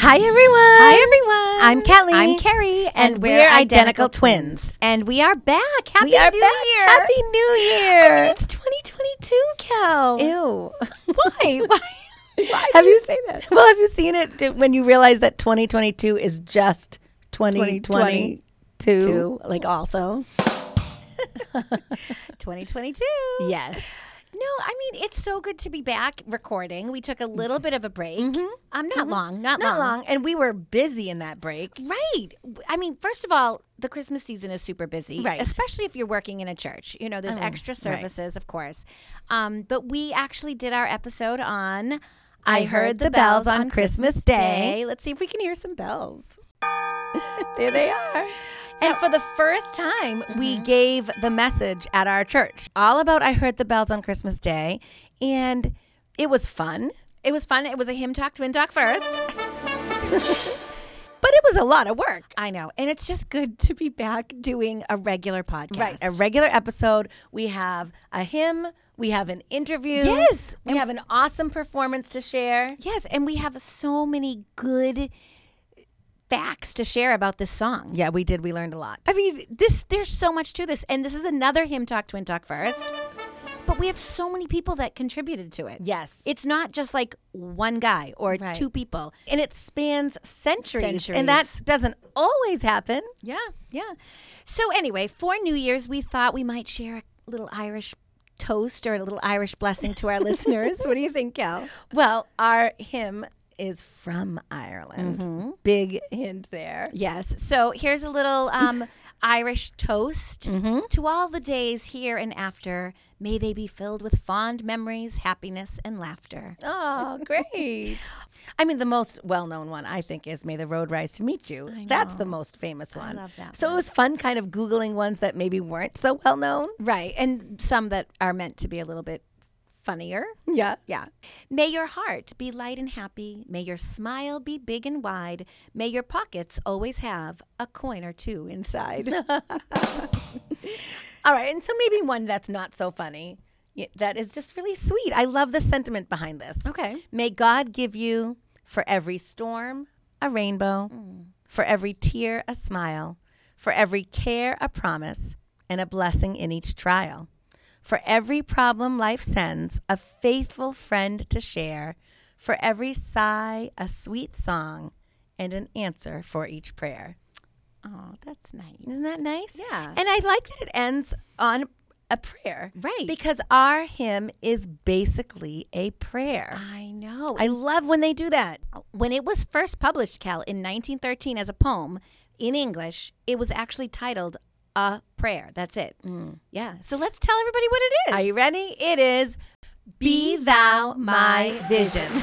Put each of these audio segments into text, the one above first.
Hi, everyone. Hi, everyone. I'm Kelly. I'm Carrie. And, we're, identical twins. And we are back. Happy we are New back. Year. Happy New Year. I mean, it's 2022, Kel. Ew. Why? Why? Why have do you say that? Well, have you seen it d- when you realize that 2022 is just 2022? 2022. Like also? 2022. Yes. No, I mean, it's so good to be back recording. We took a little bit of a break. Um, not long, not, Not long. long. And we were busy in that break. Right. I mean, first of all, the Christmas season is super busy, Right. Especially if you're working in a church. You know, there's extra right. services, of course. Um, but we actually did our episode on I Heard the Bells on Christmas Day. Let's see if we can hear some bells. There they are. And for the first time, we mm-hmm. gave the message at our church all about I Heard the Bells on Christmas Day. And it was fun, It was fun. It was a hymn talk, twin talk first. but it was a lot of work. I know, and it's just good to be back doing a regular podcast. Right. A regular episode. We have a hymn. We have an interview. Yes. We have an awesome performance to share. yes, and we have so many good facts to share about this song. Yeah, we did. We learned a lot. I mean, this there's so much to this, and this is another hymn talk, twin talk first. But we have so many people that contributed to it. Yes. It's not just like one guy or Right. two people. and it spans centuries, Centuries. and that doesn't always happen. Yeah, yeah. So anyway, for New Year's, we thought we might share a little Irish toast or a little Irish blessing to our listeners. What do you think, Cal? Well, our hymn is from Ireland. Big hint there. Yes. So here's a little um, Irish toast to all the days here and after. May they be filled with fond memories, happiness, and laughter. Oh, great. I mean, the most well known one, I think, is May the Road Rise to Meet You. That's the most famous one. love that So it was fun kind of Googling ones that maybe weren't so well known. Right. And some that are meant to be a little bit funnier. Yeah. Yeah. May your heart be light and happy. May your smile be big and wide. May your pockets always have a coin or two inside. All right. And so maybe one that's not so funny. That is just really sweet. I love the sentiment behind this. Okay. May God give you for every storm a rainbow, mm. for every tear a smile, for every care a promise, and a blessing in each trial. For every problem life sends, a faithful friend to share, for every sigh a sweet song, and an answer for each prayer. Oh, that's nice. Isn't that nice? Yeah. And I like that it ends on a prayer. Right. Because our hymn is basically a prayer. I know. I love when they do that. when it was first published, Cal, in 1913 as a poem in English, it was actually titled A Prayer. That's it. Mm. Yeah. So let's tell everybody what it is. Are you ready? It is Be Thou My Vision.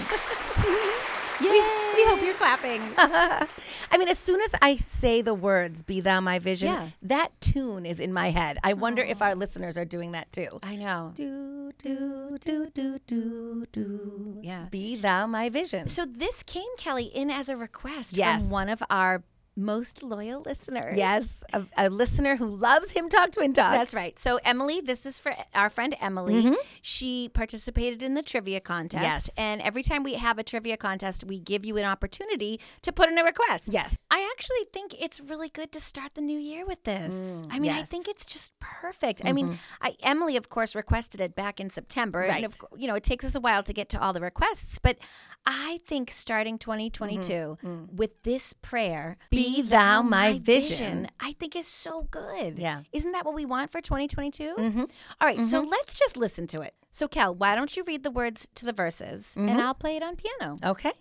We, we hope you're clapping. I mean, as soon as I say the words Be Thou My Vision, Yeah. that tune is in my head. I wonder if our listeners are doing that too. I know. Do, do, do, do, do, do. Yeah. Be Thou My Vision. So this came, Kelly, in as a request Yes. from one of our most loyal listener. Yes, a, a listener who loves Hymn Talk Twin Talk. That's right. So Emily, this is for our friend Emily. Mm-hmm. She participated in the trivia contest. Yes. And every time we have a trivia contest, we give you an opportunity to put in a request. Yes. I actually think it's really good to start the new year with this. I mean, I Mm, yes. Mm-hmm. think it's just perfect. I mean, I, Emily, of course, requested it back in September. Right. And, of, you know, it takes us a while to get to all the requests. But I think starting 2022 with this prayer, Mm-hmm. Be thou my vision. I think is so good. Yeah. Isn't that what we want for 2022? Mm-hmm. right, so let's just listen to it. So, Kel, why don't you read the words to the verses and I'll play it on piano? Okay.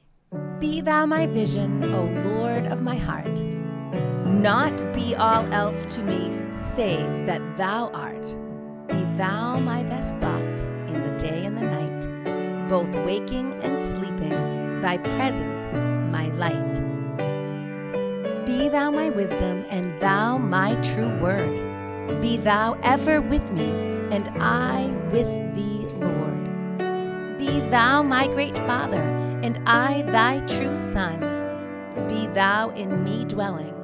Be thou my vision, O Lord of my heart. Not be all else to me, save that thou art. Be thou my best thought in the day and the night, both waking and sleeping. Thy presence, my delight. Be thou my wisdom, and thou my true word. Be thou ever with me, and I with thee, Lord. Be thou my great Father, and I thy true Son. Be thou in me dwelling,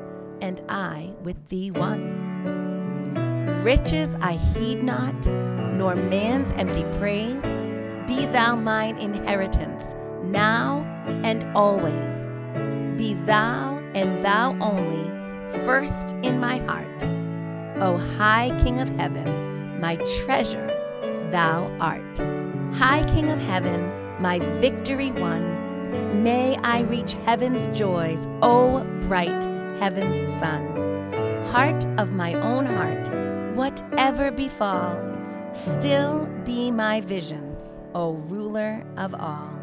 and I with thee one. Riches I heed not, nor man's empty praise. Be thou mine inheritance, now and always. Be thou and thou only first in my heart. O high King of heaven, my treasure thou art. High King of heaven, my victory won. May I reach heaven's joys, O bright heaven's sun. Heart of my own heart, whatever befall, still be my vision, O ruler of all.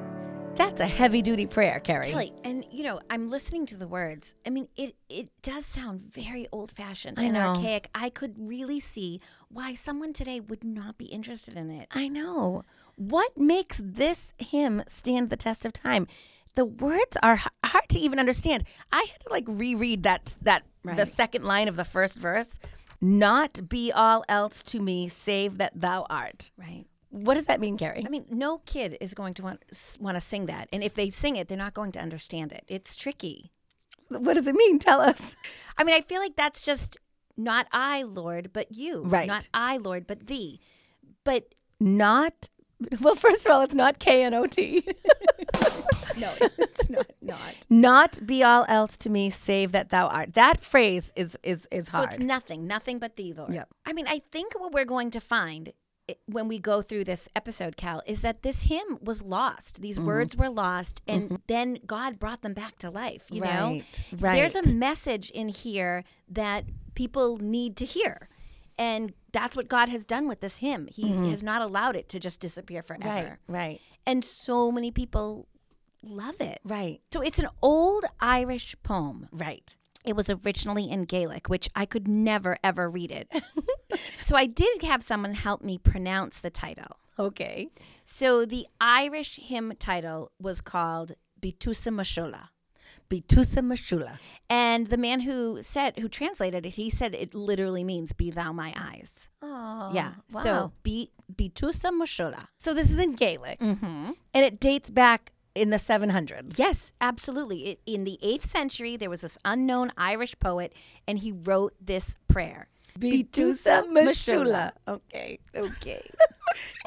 That's a heavy duty prayer, Carrie. Kelly, and you know, I'm listening to the words. I mean, it it does sound very old fashioned and know. archaic. I could really see why someone today would not be interested in it. I know. What makes this hymn stand the test of time? The words are h- hard to even understand. I had to like reread that that the second line of the first verse. Not be all else to me save that thou art. Right. What does that mean, Carrie? I mean, no kid is going to want want to sing that, and if they sing it, they're not going to understand it. It's tricky. What does it mean? Tell us. I mean, I feel like that's just not I, Lord, but you. Right. Not I, Lord, but thee. But Not well, first of all, it's not K N O T. no, it's not. Not. Not be all else to me save that thou art. That phrase is is is hard. So it's nothing, nothing but thee, Lord. Yep. I mean, I think what we're going to find when we go through this episode, Cal, is that this hymn was lost. These Mm-hmm. words were lost, and then God brought them back to life. You know, Right, There's a message in here that people need to hear. And that's what God has done with this hymn. He has not allowed it to just disappear forever. Mm-hmm. right, right, And so many people love it. right, So it's an old Irish poem. right. It was originally in Gaelic, which I could never ever read it. so I did have someone help me pronounce the title. Okay. So the Irish hymn title was called Bitusa Mashola. Bitusa Mashula. And the man who said who translated it, he said it literally means "Be thou my eyes." Oh, yeah. So be Bitusa Mashola. so this is in Gaelic, mm-hmm. and it dates back in the 700s. Yes, absolutely. It, in the eighth century, there was this unknown Irish poet, and he wrote this prayer. Bitusa Mashula. Okay, okay.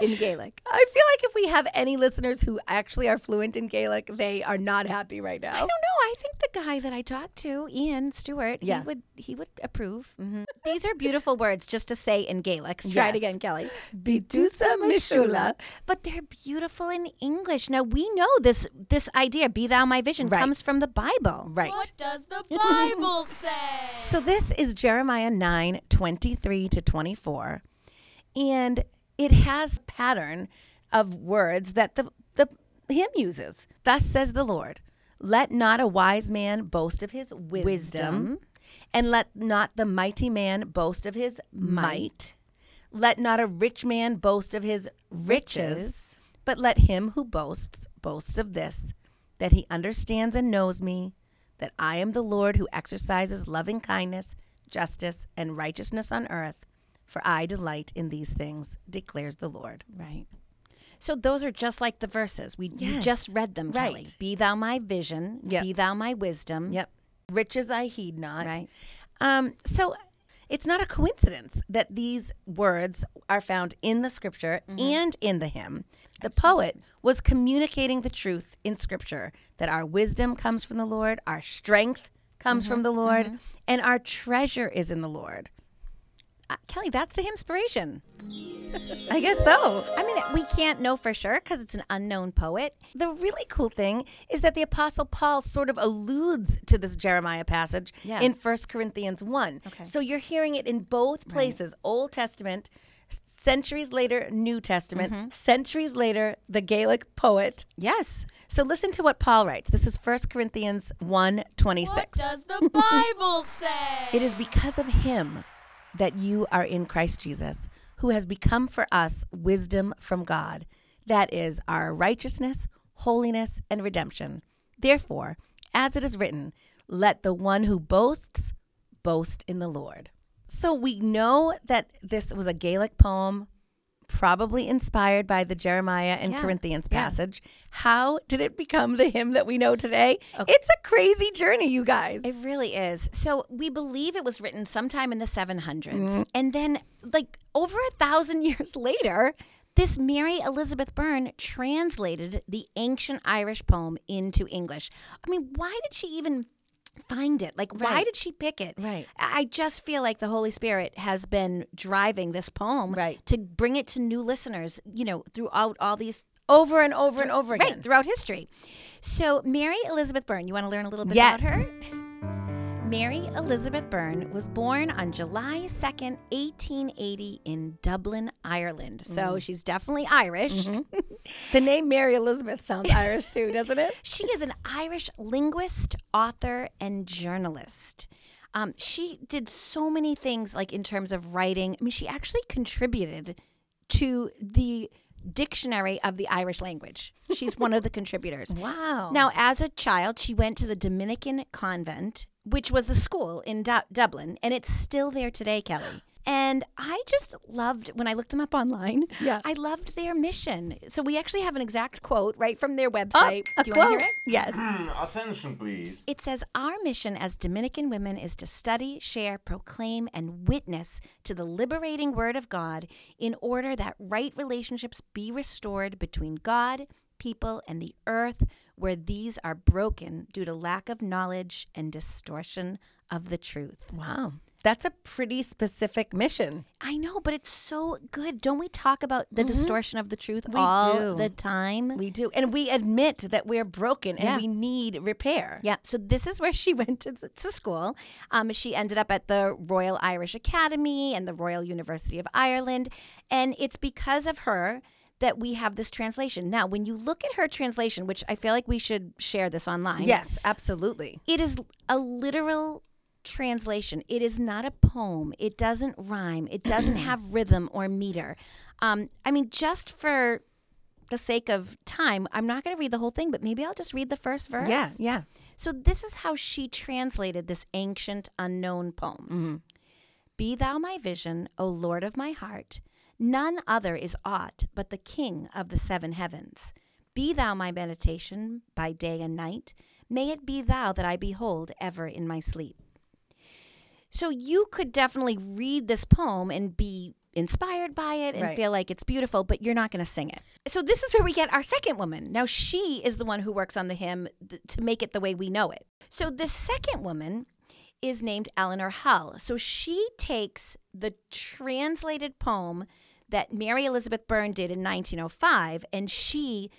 in Gaelic. I feel like if we have any listeners who actually are fluent in Gaelic, they are not happy right now. I don't know. I think the guy that I talked to, Ian Stewart, Yeah. he would he would approve. Mm-hmm. These are beautiful words just to say in Gaelic. Let's try Yes. it again, Kelly. Bitusa Mashula. But they're beautiful in English. Now we know this this idea, "Be thou my vision," Right. comes from the Bible. Right. What does the Bible say? So this is Jeremiah 9, 23 to 24. And it has a pattern of words that the, the hymn uses. Thus says the Lord, let not a wise man boast of his wisdom, and let not the mighty man boast of his might. Let not a rich man boast of his riches, but let him who boasts boast of this, that he understands and knows me, that I am the Lord who exercises loving kindness, justice, and righteousness on earth. For I delight in these things, declares the Lord. Right. So those are just like the verses. We, Yes. just read them, Kelly. Right. Be thou my vision. Yep. Be thou my wisdom. Yep. Riches I heed not. Right. Um, so it's not a coincidence that these words are found in the scripture mm-hmm. and in the hymn. The poet was communicating the truth in scripture that our wisdom comes from the Lord, our strength comes mm-hmm. from the Lord, mm-hmm. and our treasure is in the Lord. Uh, Kelly, that's the inspiration. I guess so. I mean, we can't know for sure because it's an unknown poet. The really cool thing is that the Apostle Paul sort of alludes to this Jeremiah passage Yeah. in 1 Corinthians 1. Okay. So you're hearing it in both places Old Testament, centuries later, New Testament, Mm-hmm. centuries later, the Gaelic poet. Yes. So listen to what Paul writes. This is 1 Corinthians 1 26. What does the Bible say? It is because of him that you are in Christ Jesus, who has become for us wisdom from God. That is our righteousness, holiness, and redemption. Therefore, as it is written, let the one who boasts boast in the Lord. So we know that this was a Gaelic poem, probably inspired by the Jeremiah and Yeah, Corinthians yeah. passage. How did it become the hymn that we know today? It's a crazy journey, you guys. It really is. So we believe it was written sometime in the 700s. Mm-hmm. And then, like, over a thousand years later, this Mary Elizabeth Byrne translated the ancient Irish poem into English. I mean, why did she even find it? Like, why did she pick it? Right. I I just feel like the Holy Spirit has been driving this poem Right. to bring it to new listeners, you know, throughout all these over and over and over again. Right, throughout history. So, Mary Elizabeth Byrne, you want to learn a little bit Yes. about her? Mary Elizabeth Byrne was born on July 2nd, 1880, in Dublin, Ireland. So, she's definitely Irish. The name Mary Elizabeth sounds Irish too, doesn't it? She is an Irish linguist, author, and journalist. Um, she did so many things, like in terms of writing. I mean, she actually contributed to the dictionary of the Irish language. She's one of the contributors. Wow. Now, as a child, she went to the Dominican convent, which was the school in Du- Dublin, and it's still there today, Kelly. And I just loved when I looked them up online. Yeah. I loved their mission. So we actually have an exact quote right from their oh, website. a Do you want to quote. hear it? Yes. Hmm, attention, please. It says, Our mission as Dominican women is to study, share, proclaim, and witness to the liberating word of God in order that right relationships be restored between God, people, and the earth where these are broken due to lack of knowledge and distortion of the truth. Wow. That's a pretty specific mission. I know, but it's so good. Don't we talk about the distortion of the truth We all do. the time? We do. And we admit that we're broken and we need repair. Yeah, so this is where she went to, to school. Um, she ended up at the Royal Irish Academy and the Royal University of Ireland. And it's because of her that we have this translation. Now, when you look at her translation, which I feel like we should share this online. Yes, absolutely. It is a literal translation. It is not a poem. It doesn't rhyme. It doesn't have rhythm or meter. Um, I mean, just for the sake of time, I'm not going to read the whole thing, but maybe I'll just read the first verse. Yeah, yeah. So this is how she translated this ancient unknown poem. Be thou my vision, O Lord of my heart. None other is aught but the King of the seven heavens. Be thou my meditation by day and night. May it be thou that I behold ever in my sleep. So you could definitely read this poem and be inspired by it and Right. feel like it's beautiful, but you're not going to sing it. So this is where we get our second woman. Now she is the one who works on the hymn th- to make it the way we know it. So the second woman is named Eleanor Hull. So she takes the translated poem that Mary Elizabeth Byrne did in 1905 and she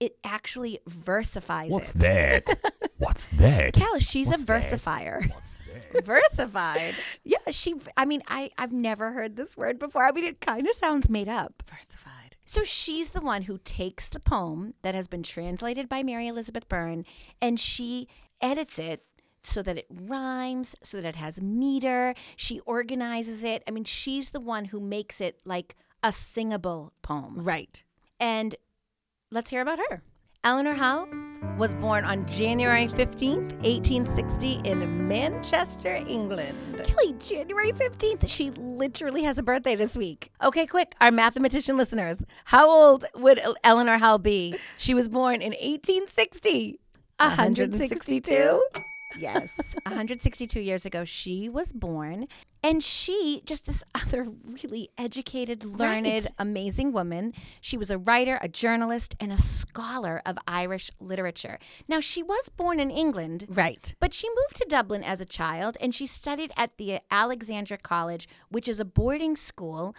it actually versifies What's it. that? What's that? Cal, she's What's a that? versifier. What's that? Versified. Yeah, she. I mean, I I've never heard this word before. I mean, it kind of sounds made up. Versified. So she's the one who takes the poem that has been translated by Mary Elizabeth Byrne, and she edits it so that it rhymes, so that it has meter. She organizes it. I mean, she's the one who makes it like a singable poem. Right. And let's hear about her. Eleanor Hull was born on January 15th, 1860 in Manchester, England. Kelly, January fifteenth. She literally has a birthday this week. Okay, quick, our mathematician listeners. How old would Eleanor Hull be? She was born in 1860. 162? Yes. 162 years ago, she was born. And she, just this other really educated, learned, Right. amazing woman. She was a writer, a journalist, and a scholar of Irish literature. Now, she was born in England. Right. But she moved to Dublin as a child and she studied at the Alexandra College, which is a boarding school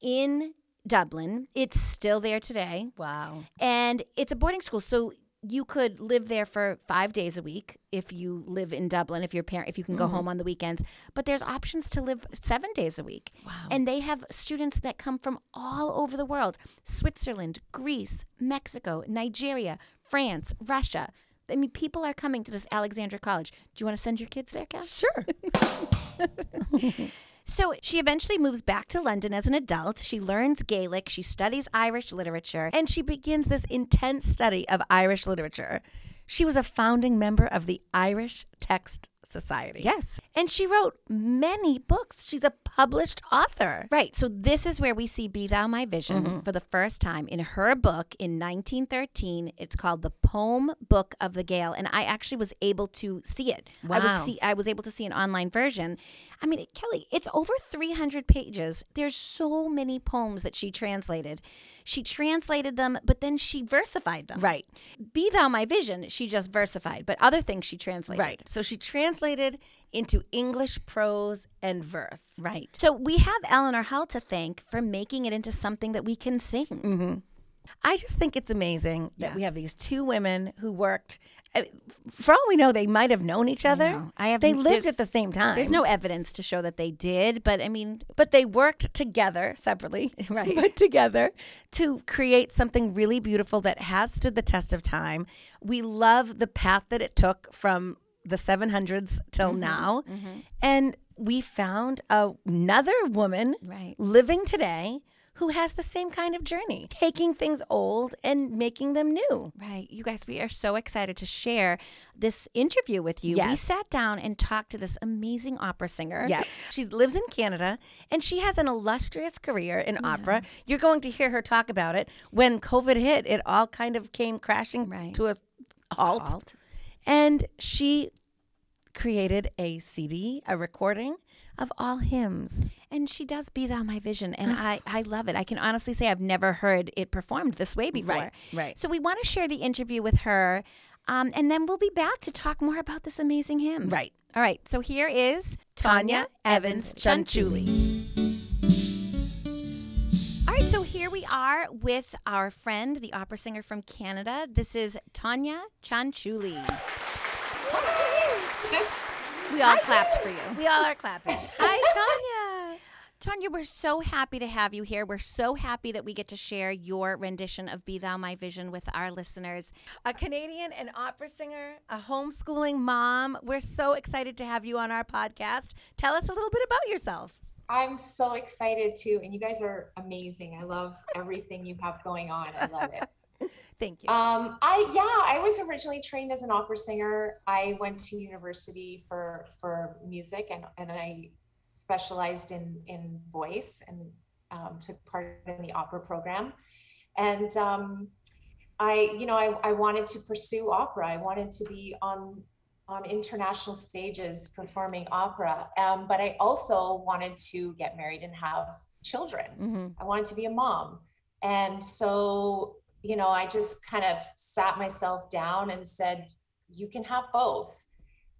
in Dublin. It's still there today Wow. and it's a boarding school so you could live there for five days a week if you live in dublin if your parent if you can go mm-hmm. home on the weekends but there's options to live seven days a week Wow. and they have students that come from all over the world switzerland greece mexico nigeria france russia I mean, people are coming to this Alexandra College. Do you want to send your kids there, Cal? Sure. So she eventually moves back to London as an adult. She learns Gaelic, she studies Irish literature, and she begins this intense study of Irish literature. She was a founding member of the Irish Text Society. Yes. And she wrote many books. She's a published author. Right. So this is where we see Be Thou My Vision Mm-hmm. for the first time in her book in 1913. It's called The Poem Book of the Gael. And I actually was able to see it. I Wow. was see I was able to see an online version. I mean, Kelly, it's over 300 pages. There's so many poems that she translated. She translated them, but then she versified them. Right. Be Thou My Vision, she just versified, but other things she translated. Right. So she translated into English prose and verse. Right. So we have Eleanor Hull to thank for making it into something that we can sing. Mm-hmm. I just think it's amazing that Yeah. we have these two women who worked. For all we know, they might have known each other. know. I have- They lived at the same time. There's no evidence to show that they did, but I mean, but they worked together separately, Right. But together to create something really beautiful that has stood the test of time. We love the path that it took from the 700s till Mm-hmm. now, and we found another woman Right. living today who has the same kind of journey, taking things old and making them new. right. You guys, we are so excited to share this interview with you. We sat down and talked to this amazing opera singer. Yeah. She lives in Canada and she has an illustrious career in opera. You're going to hear her talk about it. When COVID hit, it all kind of came crashing Right. to a halt. Halt. And she created a CD, a recording of all hymns. And she does Be Thou My Vision. And I, I love it. I can honestly say I've never heard it performed this way before. Right, right. So we want to share the interview with her. Um, and then we'll be back to talk more about this amazing hymn. Right. All right. So here is Tanya Evans Chanchuli. All right, so here we are with our friend, the opera singer from Canada. This is Tanya Chanchuli. We all clapped for you. We all are clapping. Hi, Tanya. Tanya, we're so happy to have you here. We're so happy that we get to share your rendition of Be Thou My Vision with our listeners. A Canadian and opera singer, a homeschooling mom. We're so excited to have you on our podcast. Tell us a little bit about yourself. I'm so excited too, and you guys are amazing. I love everything you have going on. I love it. Thank you. Um, I yeah, I was originally trained as an opera singer. I went to university for for music, and and I specialized in in voice and um, took part in the opera program. And um, I, you know, I, I wanted to pursue opera. I wanted to be on on international stages performing opera. Um, but I also wanted to get married and have children. hmm I wanted to be a mom. And so, you know, I just kind of sat myself down and said, you can have both.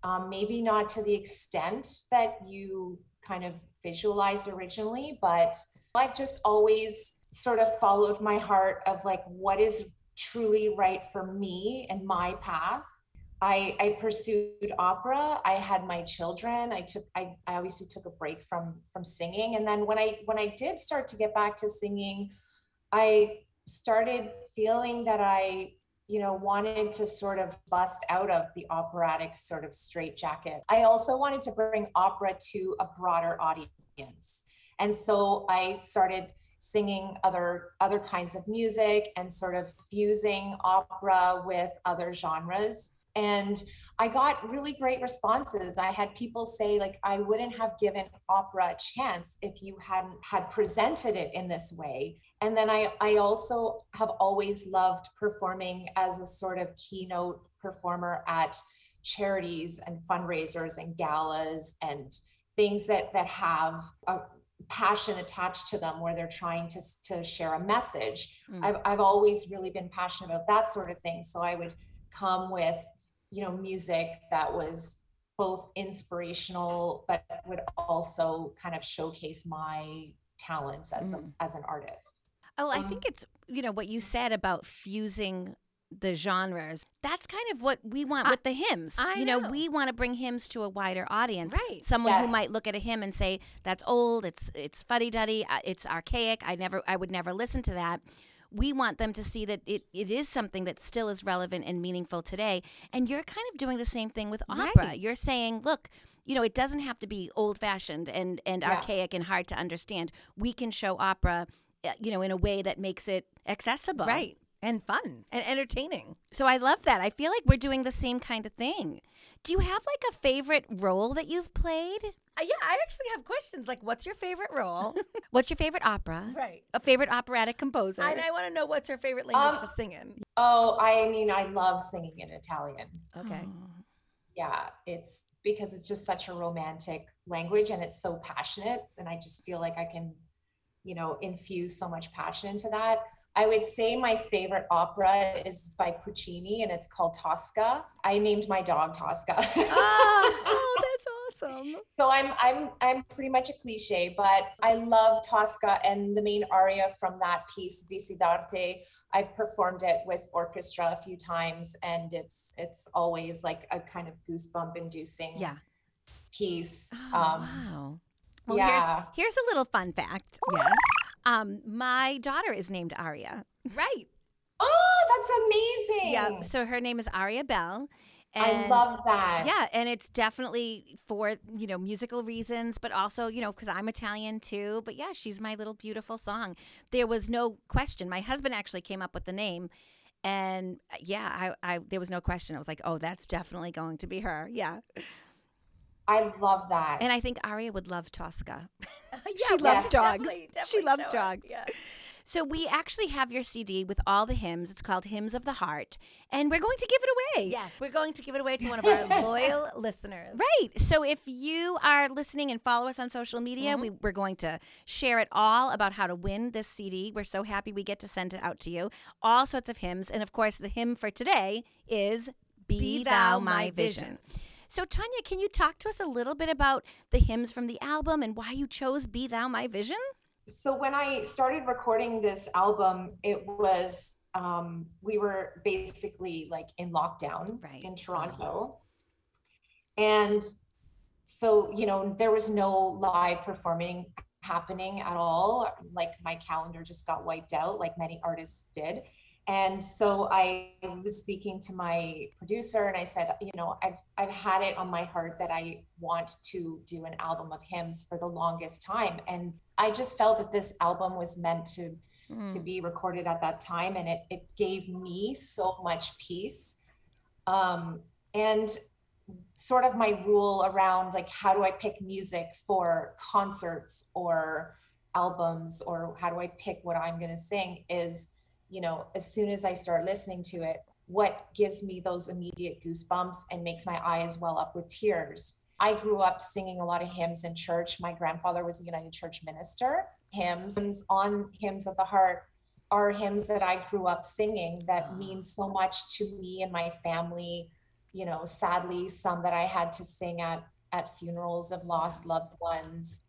Um, maybe not to the extent that you kind of visualized originally, but I've just always sort of followed my heart of like what is truly right for me and my path. I, I pursued opera. I had my children. I took I, I obviously took a break from from singing. And then when I when I did start to get back to singing, I started feeling that I, you know, wanted to sort of bust out of the operatic sort of straitjacket. I also wanted to bring opera to a broader audience. And so I started singing other other kinds of music and sort of fusing opera with other genres and i got really great responses i had people say like i wouldn't have given opera a chance if you hadn't had presented it in this way and then i i also have always loved performing as a sort of keynote performer at charities and fundraisers and galas and things that that have a passion attached to them where they're trying to to share a message. Mm. I've, I've always really been passionate about that sort of thing. So i would come with you know music that was both inspirational but would also kind of showcase my talents as a, as an artist Oh, I Um, think it's, you know, what you said about fusing the genres. That's kind of what we want I- with the hymns. I you know, know. we want to bring hymns to a wider audience. Right. Someone who might look at a hymn and say, "That's old. It's it's fuddy-duddy. uh, It's archaic. I never I would never listen to that." We want them to see that it, it is something that still is relevant and meaningful today. And you're kind of doing the same thing with opera. Right. You're saying, look, you know, it doesn't have to be old fashioned and, and Yeah. archaic and hard to understand. We can show opera, you know, in a way that makes it accessible. Right. and fun and entertaining. So I love that. I feel like we're doing the same kind of thing. Do you have like a favorite role that you've played? Uh, yeah, I actually have questions like, what's your favorite role? What's your favorite opera? right. A favorite operatic composer? And I want to know what's her favorite language Um, to sing in. Oh, I mean, I love singing in Italian. Okay. Yeah, it's because it's just such a romantic language and it's so passionate. And I just feel like I can, you know, infuse so much passion into that. I would say my favorite opera is by Puccini and it's called Tosca. I named my dog Tosca. oh, oh, that's awesome. So I'm I'm I'm pretty much a cliche, but I love Tosca and the main aria from that piece, Vissi d'arte. I've performed it with orchestra a few times, and it's it's always like a kind of goosebump inducing Yeah. piece. Oh, um, wow. Well, yeah. here's here's a little fun fact. Yes. Um, my daughter is named Aria. Right. Oh, that's amazing. Yeah. So her name is Aria Bell. I love that. Yeah, and it's definitely for you know musical reasons, but also you know because I'm Italian too. But yeah, she's my little beautiful song. There was no question. My husband actually came up with the name, and uh, yeah, I, I there was no question. I was like, oh, that's definitely going to be her. Yeah, I love that. and I think Aria would love Tosca. Yeah, She loves dogs. definitely- She loves dogs. Yeah. So we actually have your CD with all the hymns. It's called Hymns of the Heart, and we're going to give it away. Yes, we're going to give it away to one of our loyal listeners. Right. So if you are listening and follow us on social media, mm-hmm. we, we're going to share it all about how to win this CD. We're so happy we get to send it out to you. All sorts of hymns. And of course, the hymn for today is Be, Thou My Vision. So, Tanya, can you talk to us a little bit about the hymns from the album and why you chose Be Thou My Vision? so when I started recording this album, it was um, we were basically like in lockdown Right. in Toronto, and so you know there was no live performing happening at all. Like my calendar just got wiped out, like many artists did. And so I was speaking to my producer and I said, you know, I've I've had it on my heart that I want to do an album of hymns for the longest time. And I just felt that this album was meant to to be recorded at that time and it it gave me so much peace. Um and sort of my rule around like how do I pick music for concerts or albums or how do I pick what I'm going to sing is you know as soon as I start listening to it what gives me those immediate goosebumps and makes my eyes well up with tears. I grew up singing a lot of hymns in church. My grandfather was a United Church minister. Hymns hymns on hymns of the heart are hymns that I grew up singing that ah. mean so much to me and my family. You know sadly some that i had to sing at at funerals of lost loved ones.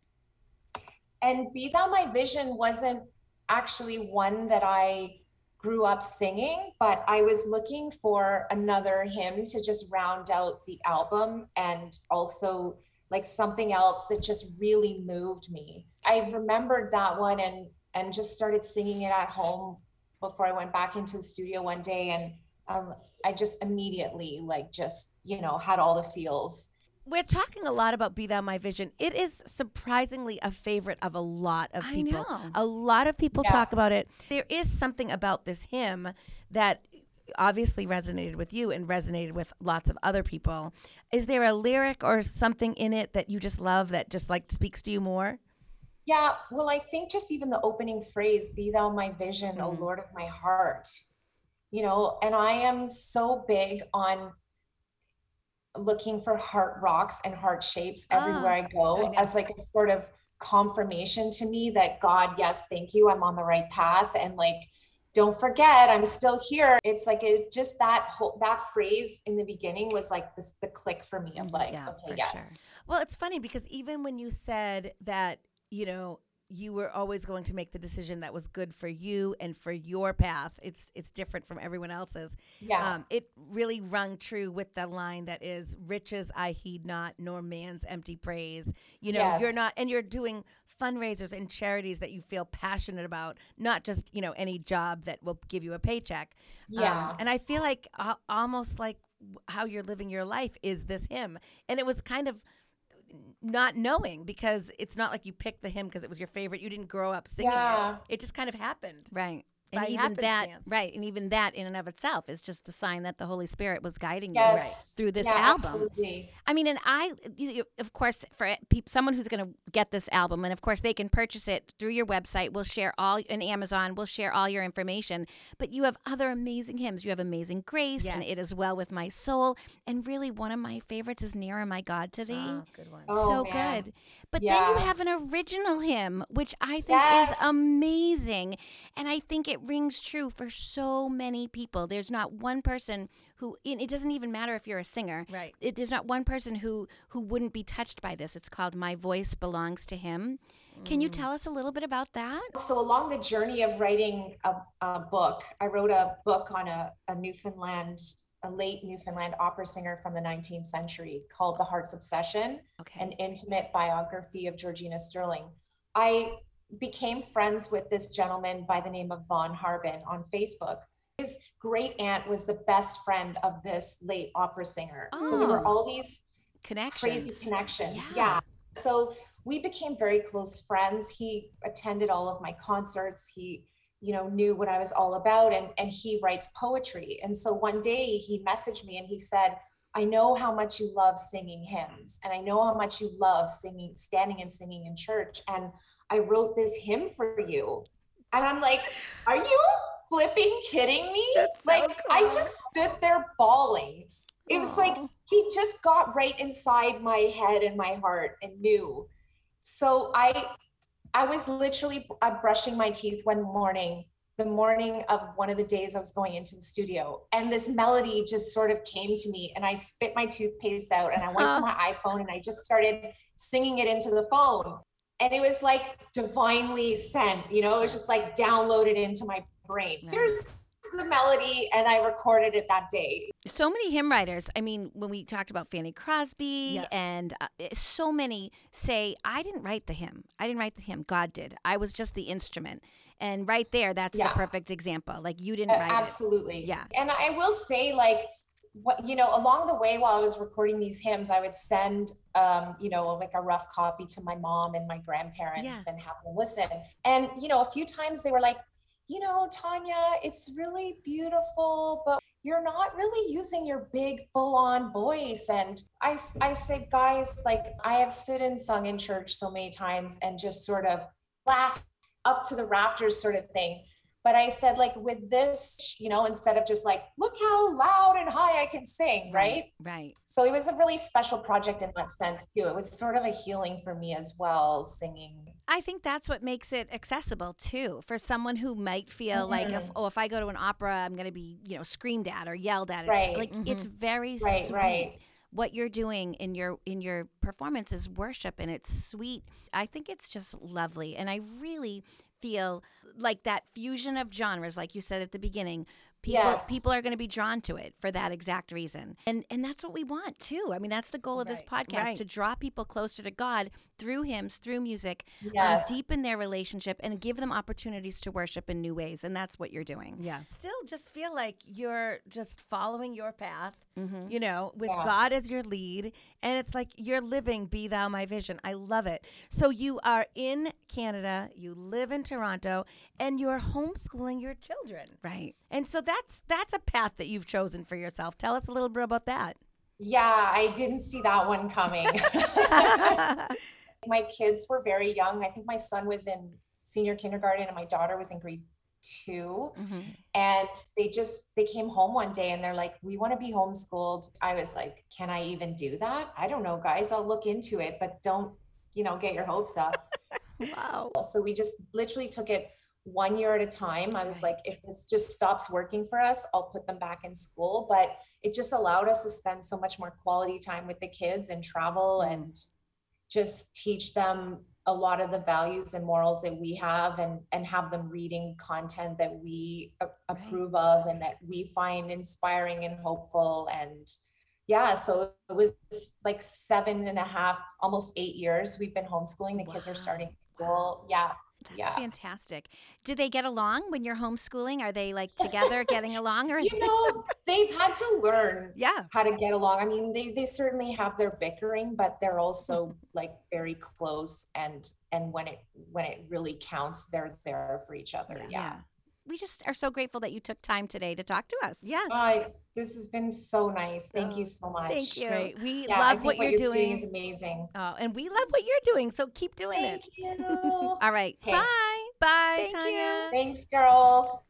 And be thou my vision wasn't actually one that i grew up singing but i was looking for another hymn to just round out the album and also like something else that just really moved me i remembered that one and and just started singing it at home before i went back into the studio one day and um, I just immediately like just you know had all the feels. We're talking a lot about Be Thou My Vision. It is surprisingly a favorite of a lot of I people. know. A lot of people Yeah. talk about it. There is something about this hymn that obviously resonated with you and resonated with lots of other people. Is there a lyric or something in it that you just love that just like speaks to you more? Yeah, well, I think just even the opening phrase, "Be thou my vision, O Mhm. Lord of my heart," you know, and I am so big on looking for heart rocks and heart shapes everywhere Ah, I go I as like a sort of confirmation to me that God, yes, thank you, I'm on the right path, and like. Don't forget, I'm still here. It's like it just that whole that phrase in the beginning was like this the click for me of like, yeah, okay, for sure. Well, it's funny because even when you said that, you know, you were always going to make the decision that was good for you and for your path. It's it's different from everyone else's. Yeah. Um, it really rung true with the line that is riches I heed not, nor man's empty praise. You know, you're not and you're doing fundraisers and charities that you feel passionate about, not just, you know, any job that will give you a paycheck. Um, Yeah. and I feel like uh, almost like how you're living your life is this hymn. And it was kind of not knowing because it's not like you picked the hymn because it was your favorite. You didn't grow up singing Yeah. it. It just kind of happened. Right. And by even that right and even that in and of itself is just the sign that the holy spirit was guiding you Yes. through this yeah, album Absolutely. I mean, and I, you, you- of course, for someone who's going to get this album, and of course, they can purchase it through your website. We'll share all in Amazon. We'll share all your information. But you have other amazing hymns. You have Amazing Grace, and It Is Well with My Soul, and really one of my favorites is Nearer My God to Thee. Oh, good one. Oh, so man. good. But then you have an original hymn, which I think Yes. is amazing. And I think it rings true for so many people. There's not one person who, it doesn't even matter if you're a singer. Right. It, there's not one person who, who wouldn't be touched by this. It's called My Voice Belongs to Him. Can Mm. you tell us a little bit about that? So along the journey of writing a, a book, I wrote a book on a, a Newfoundland, a late Newfoundland opera singer from the 19th century called The Heart's Obsession, Okay. an intimate biography of Georgina Sterling. I became friends with this gentleman by the name of Von Harbin on Facebook. His great aunt was the best friend of this late opera singer. So there were Oh. all these Connections. crazy connections. Yeah. Yeah. So we became very close friends. He attended all of my concerts. He, you know, knew what I was all about and and he writes poetry. And so one day he messaged me and he said, "I know how much you love singing hymns and I know how much you love singing standing and singing in church and I wrote this hymn for you." And I'm like, "Are you flipping kidding me?" That's so like I just stood there bawling. It was like he just got right inside my head and my heart and knew so i i was literally uh, brushing my teeth one morning the morning of one of the days i was going into the studio and this melody just sort of came to me and i spit my toothpaste out and i went to my iphone and i just started singing it into the phone and it was like divinely sent you know it was just like downloaded into my brain. Right. here's the melody and i recorded it that day. So many hymn writers i mean when we talked about fanny crosby Yeah. and uh, eh, so many say i didn't write the hymn. I didn't write the hymn. God did. I was just the instrument. And right there that's Yeah. the perfect example. Like you didn't Uh, write absolutely. Yeah. and i will say like what you know along the way while i was recording these hymns i would send um you know like a rough copy to my mom and my grandparents Yeah. and have them listen. And you know a few times they were like you know tanya it's really beautiful but you're not really using your big full on voice. And i i said guys like i have stood and sung in church so many times and just sort of blast up to the rafters sort of thing but I said, like, with this, you know, instead of just like, look how loud and high I can sing, right? right So it was a really special project in that sense, too. It was sort of a healing for me as well, singing. I think that's what makes it accessible too for someone who might feel like if Mhm. oh if I go to an opera I'm going to be you know screamed at or yelled at. It's Right. like it's very Right, sweet. right. What you're doing in your in your performance is worship and it's sweet. I think it's just lovely and I really feel like that fusion of genres like you said at the beginning people Yes. people are going to be drawn to it for that exact reason and and that's what we want too i mean that's the goal of this podcast right. to draw people closer to god through hymns through music um, deepen their relationship and give them opportunities to worship in new ways and that's what you're doing Yeah. Still just feel like you're just following your path, Mm-hmm. you know, with Yeah. God as your lead. And it's like you're living Be Thou My Vision. I love it. So you are in Canada, you live in Toronto, and you're homeschooling your children. right And so that's that's a path that you've chosen for yourself. Tell us a little bit about that. Yeah, I didn't see that one coming. my kids were very young. I think my son was in senior kindergarten and my daughter was in grade 2 mm-hmm. and they just they came home one day and they're like we want to be homeschooled i was like can i even do that i don't know guys i'll look into it but don't you know get your hopes up wow. so we just literally took it one year at a time. I was Right. like if this just stops working for us i'll put them back in school. But it just allowed us to spend so much more quality time with the kids and travel Mm. and just teach them a lot of the values and morals that we have and and have them reading content that we a- approve of and that we find inspiring and hopeful. And yeah so it was like seven and a half almost eight years we've been homeschooling. The kids are starting school. Yeah that's yeah. fantastic. Do they get along when you're homeschooling? Are they like together getting along or you know they've had to learn yeah. how to get along. I mean they they certainly have their bickering but they're also like very close and and when it when it really counts they're there for each other. Yeah, we just are so grateful that you took time today to talk to us. Yeah. I, this has been so nice. Thank oh, you so much. Thank you. Great. We Yeah, I love think what, you're, doing. is amazing. Oh, and we love what you're doing. So keep doing Thank it. you. All right. Okay. Bye. Bye, Thank Tanya. you. Thanks, girls.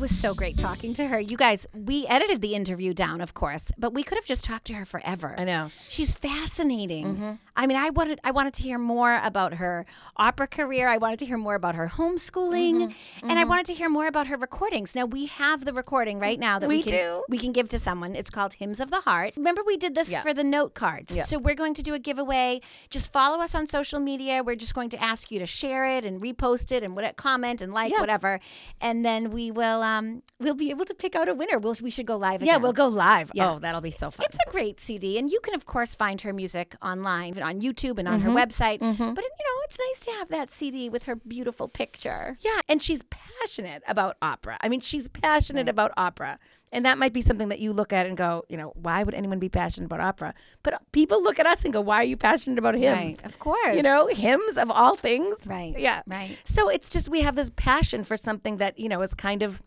It was so great talking to her. You guys, we edited the interview down, of course, but we could have just talked to her forever. I know. She's fascinating. I mean, I wanted I wanted to hear more about her opera career. I wanted to hear more about her homeschooling, and I wanted to hear more about her recordings. Now we have the recording right now that we, We can do. we can give to someone. It's called Hymns of the Heart. Remember we did this Yeah. for the note cards. Yeah. So we're going to do a giveaway. Just follow us on social media. We're just going to ask you to share it and repost it and what comment and like Yeah. whatever, and then we will um we'll be able to pick out a winner. We'll, we should go live. Yeah, we'll go live. Yeah. Oh, that'll be so fun. It's a great CD, and you can, of course, find her music online, on YouTube and on Mm-hmm. her website. But, you know, it's nice to have that CD with her beautiful picture. Yeah, and she's passionate about opera. I mean, she's passionate about opera. And that might be something that you look at and go, you know, why would anyone be passionate about opera? But people look at us and go, why are you passionate about hymns? Right, of course. You know, hymns of all things. Right, Yeah. right. So it's just we have this passion for something that, you know, is kind of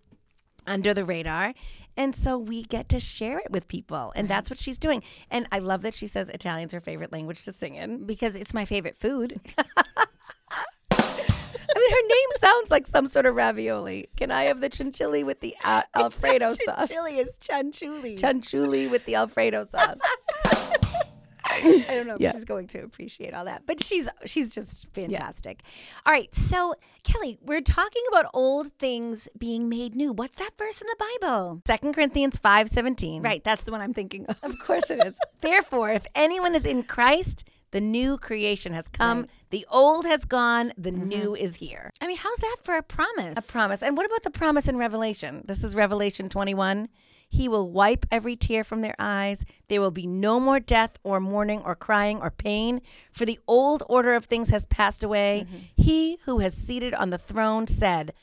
under the radar. And so we get to share it with people. And that's what she's doing. And I love that she says Italian's her favorite language to sing in. Because it's my favorite food. I mean, her name sounds like some sort of ravioli. Can I have the chinchilli with the uh, Alfredo sauce? Chili is chanchuli. Chanchuli with the Alfredo sauce. I don't know if Yeah. she's going to appreciate all that, but she's she's just fantastic. All right, so Kelly, we're talking about old things being made new. What's that verse in the Bible? Second Corinthians five seventeen. Right, that's the one I'm thinking of. Of course it is. Therefore, if anyone is in Christ, the new creation has come. The old has gone. The mm-hmm. new is here. I mean, how's that for a promise? A promise. And what about the promise in Revelation? This is Revelation 21. He will wipe every tear from their eyes. There will be no more death or mourning or crying or pain, for the old order of things has passed away. Mm-hmm. He who has seated on the throne said,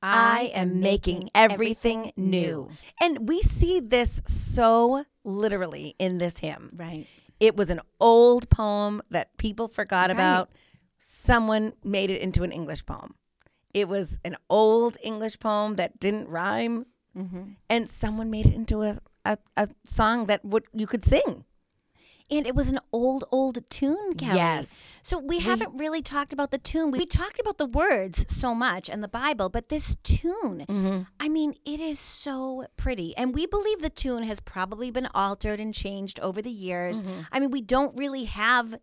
I am making everything new. And we see this so literally in this hymn. Right. It was an old poem that people forgot about. Someone made it into an English poem. It was an old English poem that didn't rhyme, mm-hmm. and someone made it into a, a, a song that would you could sing. And it was an old, old tune, Kelly. Yes. So we, haven't really talked about the tune. We talked about the words so much and the Bible, but this tune, Mm-hmm. I mean, it is so pretty. And we believe the tune has probably been altered and changed over the years. Mm-hmm. I mean, we don't really have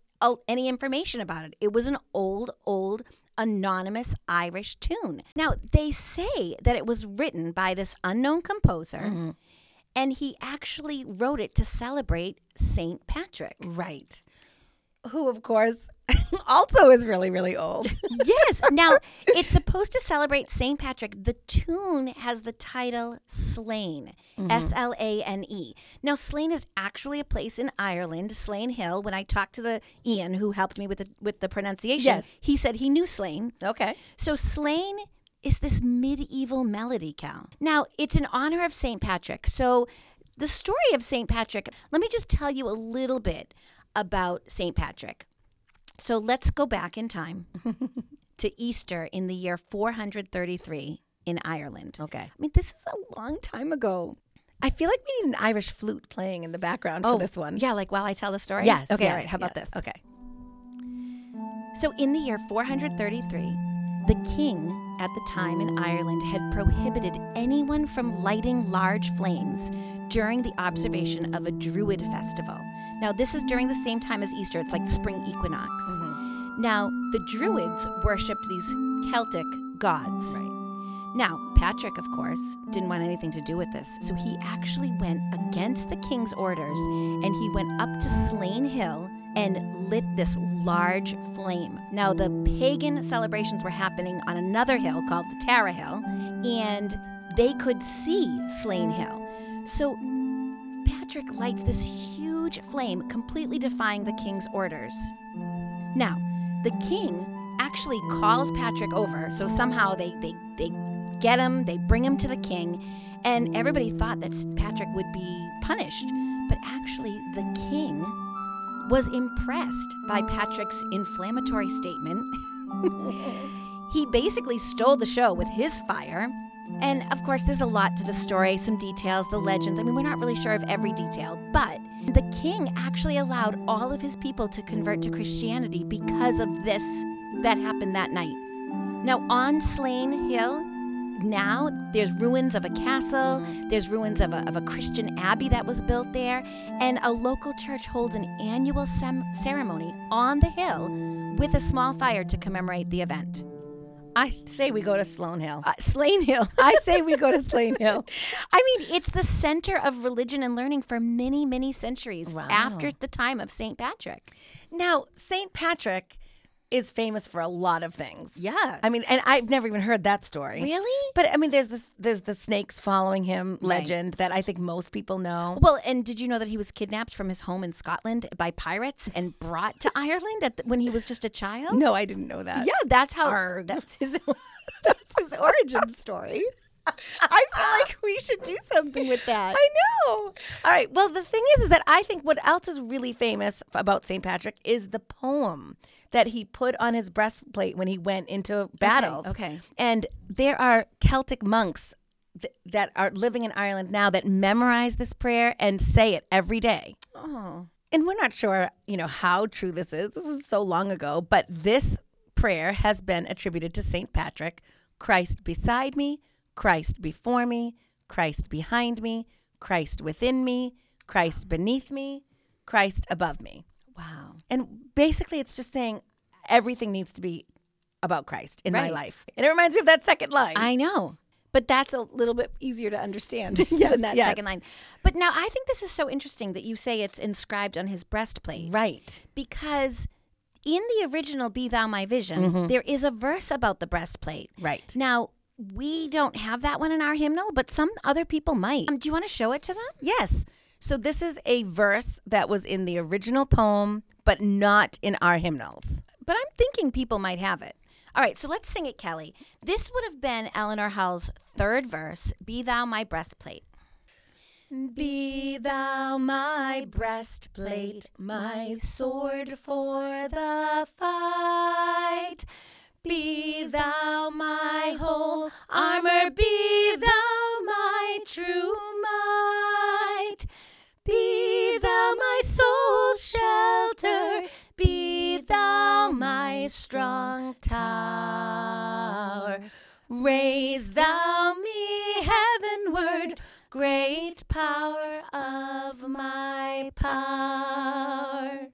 any information about it. It was an old, old anonymous Irish tune. Now, they say that it was written by this unknown composer. Mm-hmm. And he actually wrote it to celebrate St. Patrick. Right. Who, of course, also is really, really old. yes. Now, it's supposed to celebrate St. Patrick. The tune has the title Slane, Mm-hmm. S L A N E. Now, Slane is actually a place in Ireland, Slane Hill. When I talked to the Ian who helped me with the, with the pronunciation, Yes. he said he knew Slane. okay. So, Slane is this medieval melody, Cal. Now, it's in honor of St. Patrick. So, the story of St. Patrick, let me just tell you a little bit about St. Patrick. So, let's go back in time to Easter in the year 433 in Ireland. Okay. I mean, this is a long time ago. I feel like we need an Irish flute playing in the background for oh, this one. Yeah, like while I tell the story? Yes. Okay, all yes, right. How about yes. this? Okay. So, in the year 433, the king at the time in Ireland had prohibited anyone from lighting large flames during the observation of a Druid festival. Now, this is during the same time as Easter, it's like spring equinox. Mm-hmm. Now, the Druids worshipped these Celtic gods. Right. Now, Patrick, of course, didn't want anything to do with this, so he actually went against the king's orders and he went up to Slane Hill and lit this large flame. Now, the pagan celebrations were happening on another hill called the Tara Hill, and they could see Slane Hill. So, Patrick lights this huge flame, completely defying the king's orders. Now, the king actually calls Patrick over. So somehow they they they get him, they bring him to the king, and everybody thought that Patrick would be punished. But actually, the king was impressed by Patrick's inflammatory statement. He basically stole the show with his fire. And of course, there's a lot to the story, some details, the legends. I mean, we're not really sure of every detail, but the king actually allowed all of his people to convert to Christianity because of this that happened that night. Now, on Slane Hill, now there's ruins of a castle, there's ruins of a, of a Christian abbey that was built there, and a local church holds an annual sem- ceremony on the hill with a small fire to commemorate the event. I say we go to Sloan Hill. Uh, Slane Hill. I say we go to Slane Hill. I mean, it's the center of religion and learning for many, many centuries Wow. after the time of St. Patrick. Now, St. Patrick is famous for a lot of things. Yeah. I mean, and I've never even heard that story. Really? But I mean, there's this, there's the snakes following him legend that I think most people know. Well, and did you know that he was kidnapped from his home in Scotland by pirates and brought to Ireland at the, when he was just a child? No, I didn't know that. Yeah, that's how. Arg. That's his. that's his origin story. I feel like we should do something with that. I know. All right. Well, the thing is, is that I think what else is really famous about St. Patrick is the poem that he put on his breastplate when he went into battles. okay. And there are Celtic monks th- that are living in Ireland now that memorize this prayer and say it every day. Oh. And we're not sure, you know, how true this is. This was so long ago, but this prayer has been attributed to St. Patrick Christ beside me, Christ before me, Christ behind me, Christ within me, Christ beneath me, Christ above me. Wow. And basically, it's just saying everything needs to be about Christ in my life. And it reminds me of that second line. I know. But that's a little bit easier to understand Yes, than that yes. second line. But now I think this is so interesting that you say it's inscribed on his breastplate. right. Because in the original Be Thou My Vision, mm-hmm. there is a verse about the breastplate. Right. Now, we don't have that one in our hymnal, but some other people might. Um, do you want to show it to them? Yes. So this is a verse that was in the original poem, but not in our hymnals. But I'm thinking people might have it. All right, so let's sing it, Kelly. This would have been Eleanor Hull's third verse, Be Thou My Breastplate. Be thou my breastplate, my sword for the fight. Be thou strong tower. Raise thou me heavenward, great power of my power.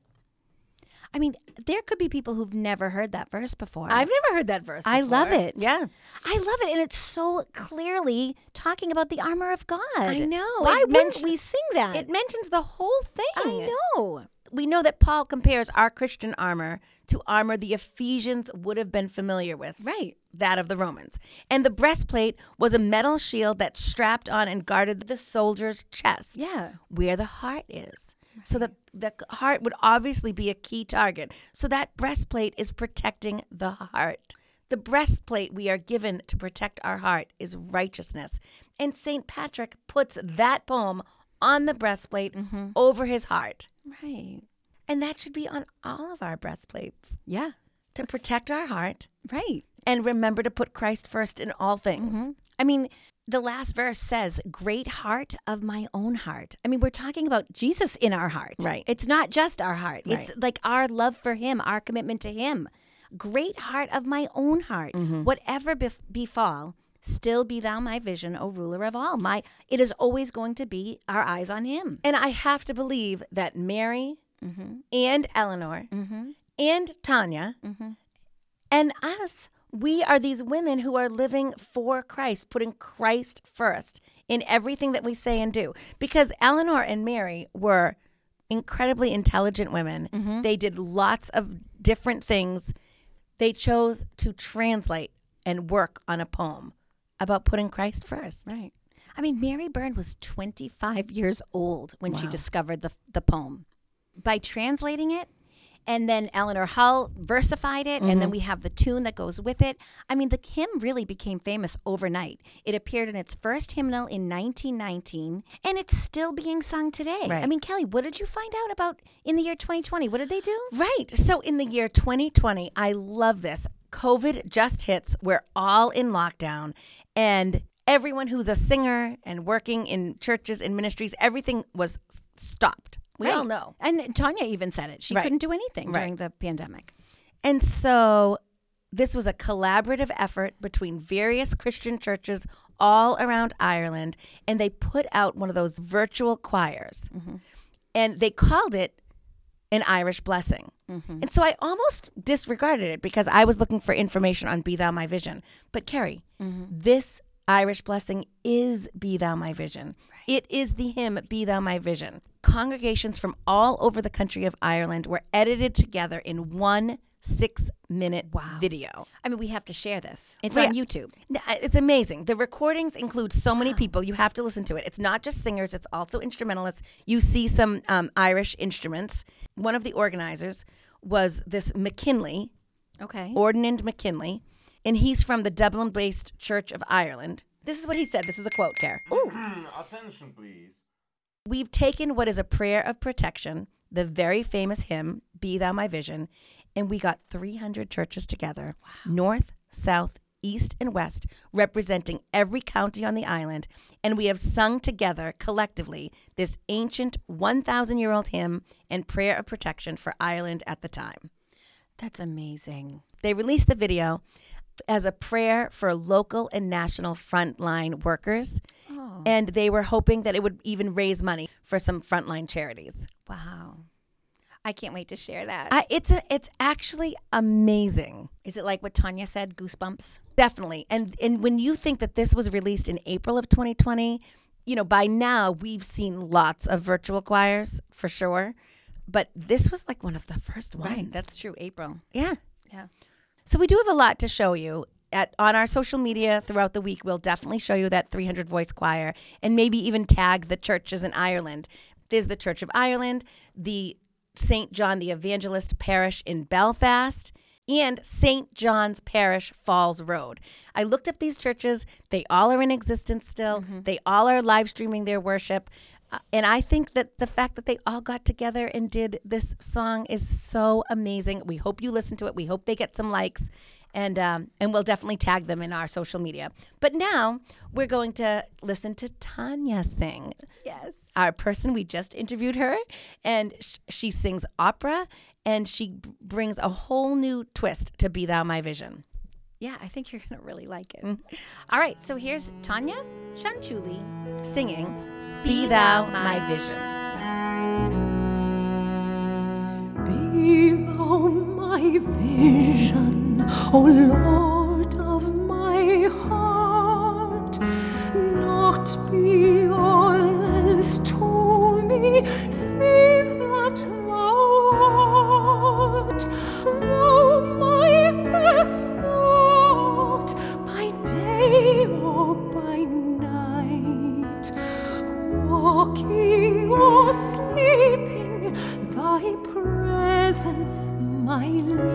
I mean, there could be people who've never heard that verse before. I've never heard that verse. I love it. Yeah. I love it, and it's so clearly talking about the armor of God. I know. Why wouldn't we sing that? It mentions the whole thing. I know. We know that Paul compares our Christian armor to armor the Ephesians would have been familiar with. Right. That of the Romans. And the breastplate was a metal shield that strapped on and guarded the soldier's chest. Yeah. Where the heart is. So that the heart would obviously be a key target. So that breastplate is protecting the heart. The breastplate we are given to protect our heart is righteousness. And St. Patrick puts that poem on the breastplate mm-hmm. over his heart. Right. And that should be on all of our breastplates Yeah. to protect our heart Right. and remember to put Christ first in all things. Mm-hmm. I mean, the last verse says, Great heart of my own heart. I mean, we're talking about Jesus in our heart. Right. It's not just our heart, right. it's like our love for Him, our commitment to Him. Great heart of my own heart. Mm-hmm. Whatever bef- befall, still be thou my vision, O ruler of all. My it is always going to be our eyes on him. And I have to believe that Mary mm-hmm. and Eleanor mm-hmm. and Tanya mm-hmm. and us, we are these women who are living for Christ, putting Christ first in everything that we say and do. Because Eleanor and Mary were incredibly intelligent women. They did lots of different things. They chose to translate and work on a poem about putting Christ first. Right. I mean, Mary Byrne was 25 years old when she discovered the, the poem. By translating it, and then Eleanor Hull versified it, and then mm-hmm. we have the tune that goes with it. I mean, the hymn really became famous overnight. It appeared in its first hymnal in 1919, and it's still being sung today. I mean, Kelly, what did you find out about in the year 2020? What did they do? Right. So in the year 2020, I love this. COVID just hits. We're all in lockdown, and everyone who's a singer and working in churches and ministries, everything was stopped. We all know. And Tanya even said it. She Right. couldn't do anything Right. during the pandemic. And so this was a collaborative effort between various Christian churches all around Ireland, and they put out one of those virtual choirs. Mm-hmm. And they called it an Irish blessing. Mm-hmm. And so I almost disregarded it because I was looking for information on Be Thou My Vision. But Carrie, mm-hmm. this Irish blessing is Be Thou My Vision. It is the hymn Be Thou My Vision. Congregations from all over the country of Ireland were edited together in one six minute video. I mean, we have to share this. It's Well, on. YouTube. Uh, It's amazing. The recordings include so many people. You have to listen to it. It's not just singers, it's also instrumentalists. You see some um, Irish instruments. One of the organizers was this McKinley, Okay. Ordinand McKinley, and he's from the Dublin based Church of Ireland. This is what he said. This is a quote, Care. Ooh. Hmm, attention, please. We've taken what is a prayer of protection, the very famous hymn, Be Thou My Vision, and we got 300 churches together, north, south, east, and west, representing every county on the island. And we have sung together collectively this ancient 1,000 year old hymn and prayer of protection for Ireland at the time. That's amazing. They released the video as a prayer for local and national frontline workers. Oh. And they were hoping that it would even raise money for some frontline charities. Wow. I can't wait to share that. I, it's a, it's actually amazing. Is it like what Tanya said, goosebumps? Definitely. And and when you think that this was released in April of 2020, you know, by now we've seen lots of virtual choirs for sure. But this was like one of the first ones. That's true. April. yeah. Yeah. So we do have a lot to show you. At, on our social media throughout the week, we'll definitely show you that 300 voice choir and maybe even tag the churches in Ireland. There's the Church of Ireland, the St. John the Evangelist Parish in Belfast, and St. John's Parish Falls Road. I looked up these churches. They all are in existence still. Mm-hmm. They all are live streaming their worship. Uh, and I think that the fact that they all got together and did this song is so amazing. We hope you listen to it. We hope they get some likes, and um, and we'll definitely tag them in our social media. But now we're going to listen to Tanya sing. Yes. Our person we just interviewed her, and sh- she sings opera, and she b- brings a whole new twist to "Be Thou My Vision." Yeah, I think you're going to really like it. All right. So here's Tanya Shanchuli. singing "Be Thou My Vision." Be thou my vision, O Lord of my heart. Not be all else to me, save that thou art. Thou my best walking or sleeping, thy presence my light.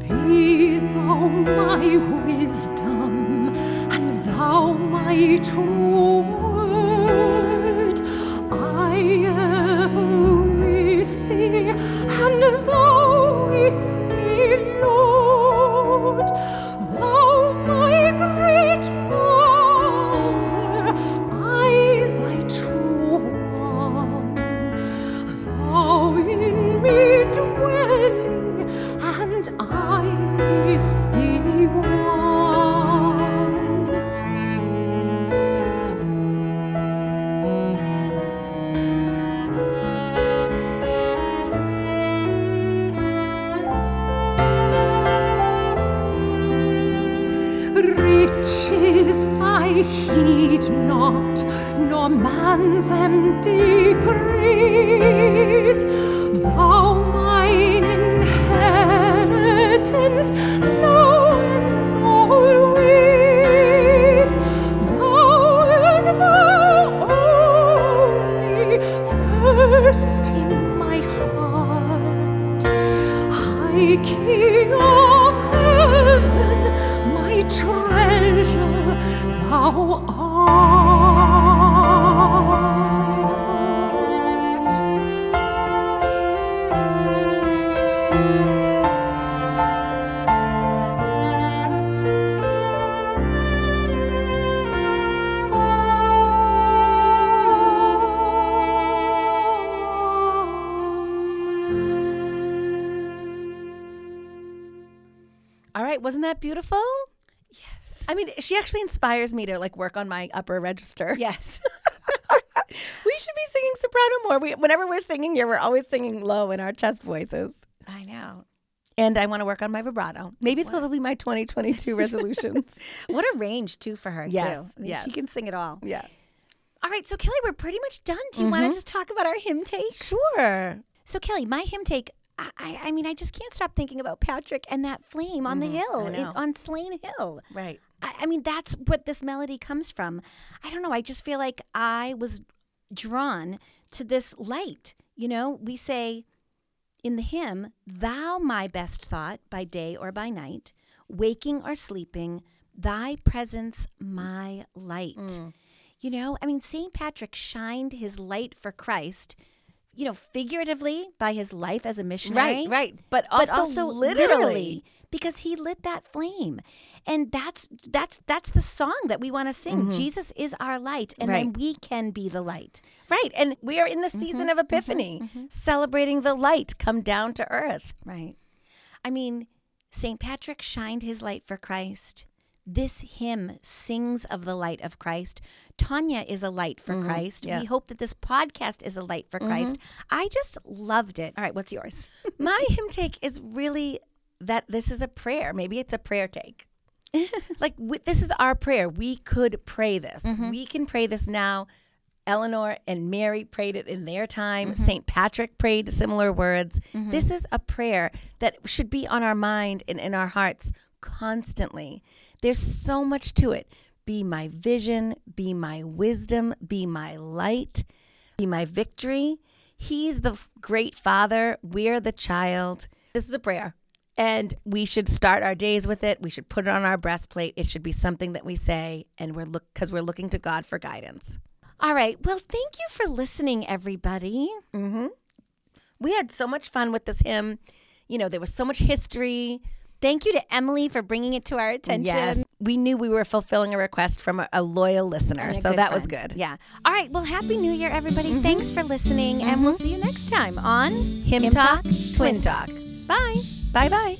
Be thou my wisdom, and thou my true art. All right, wasn't that beautiful? I mean, she actually inspires me to like work on my upper register. Yes. We should be singing soprano more. We, whenever we're singing here, we're always singing low in our chest voices. I know. And I want to work on my vibrato. Maybe those will be my 2022 resolutions. What a range too for her Yes, too. I mean, yes. she can sing it all. yeah. All right, so Kelly, we're pretty much done. Do you want to mm-hmm. just talk about our hymn take? Sure. So Kelly, my hymn take. I, I, I mean, I just can't stop thinking about Patrick and that flame on the mm-hmm. hill, I in- know. on Slane Hill. Right. I, I mean, that's what this melody comes from. I don't know. I just feel like I was drawn to this light. You know, we say in the hymn, Thou my best thought by day or by night, waking or sleeping, thy presence my light. Mm. You know, I mean, St. Patrick shined his light for Christ, you know, figuratively by his life as a missionary Right, right. But also, but also literally. Because he lit that flame and that's that's that's the song that we want to sing mm-hmm. jesus is our light and then Mm-hmm. We can be the light Right. And we are in the mm-hmm. season of mm-hmm. Epiphany, celebrating the light come down to earth. right i mean st patrick shined his light for christ this hymn sings of the light of Christ. Tanya is a light for Christ. yeah. We hope that this podcast is a light for Christ. I just loved it. All right, what's yours? My hymn take is really that this is a prayer. Maybe it's a prayer take. like w- this is our prayer. We could pray this. Mm-hmm. We can pray this now. Eleanor and Mary prayed it in their time. Mm-hmm. St. Patrick prayed similar words. Mm-hmm. This is a prayer that should be on our mind and in our hearts constantly. There's so much to it. Be my vision, be my wisdom, be my light, be my victory. He's the great father. We're the child. This is a prayer. And we should start our days with it. We should put it on our breastplate. It should be something that we say, and we're look because we're looking to God for guidance. All right. Well, thank you for listening, everybody. Mhm. We had so much fun with this hymn. You know, there was so much history. Thank you to Emily for bringing it to our attention. Yes, we knew we were fulfilling a request from a, a loyal listener, a so that was good. Yeah. All right. Well, Happy New Year, everybody. Thanks for listening, and we'll see you next time on Hymn, Talk, Twin Talk. Bye. Bye bye.